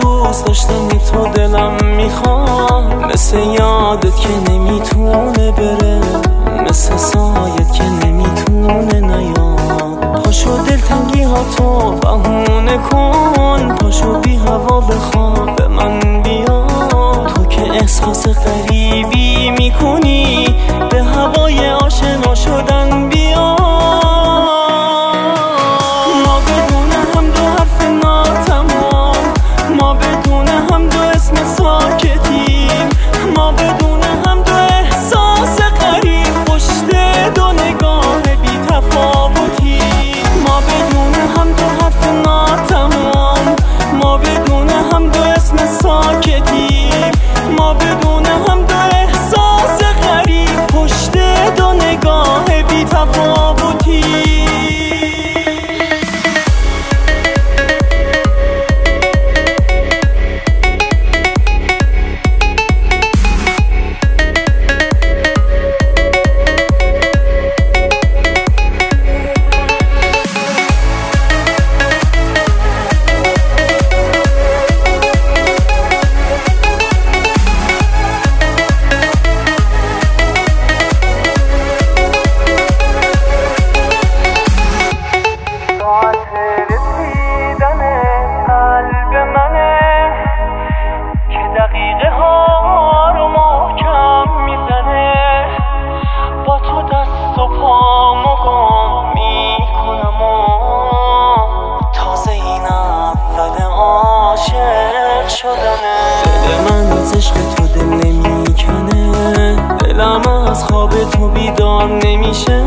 دوست داشتنی تو دلم می‌خوام. مثل یادت که نمی‌تونه بره. کن پاشو بی هوا بخواب از خواب تو بیدار نمیشه.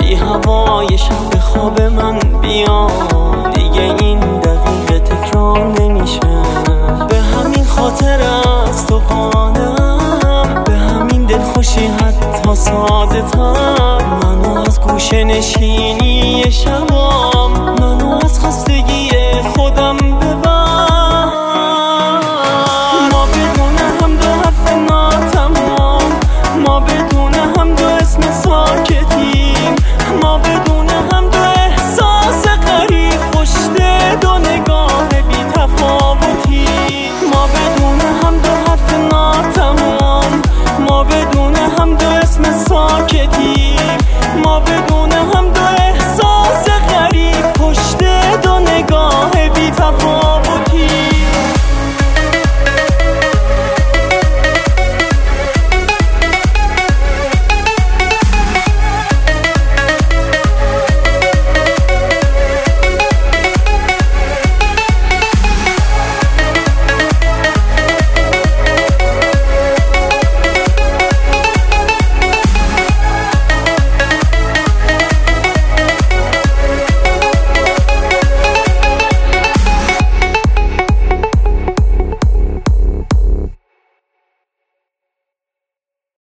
بی هوای شب به خواب من بیا. دیگه این دقیقه تکرار نمیشه. به همین خاطر از تو پانم به همین دلخوشی حتی ساده تر منو از گوشه نشینی شبا.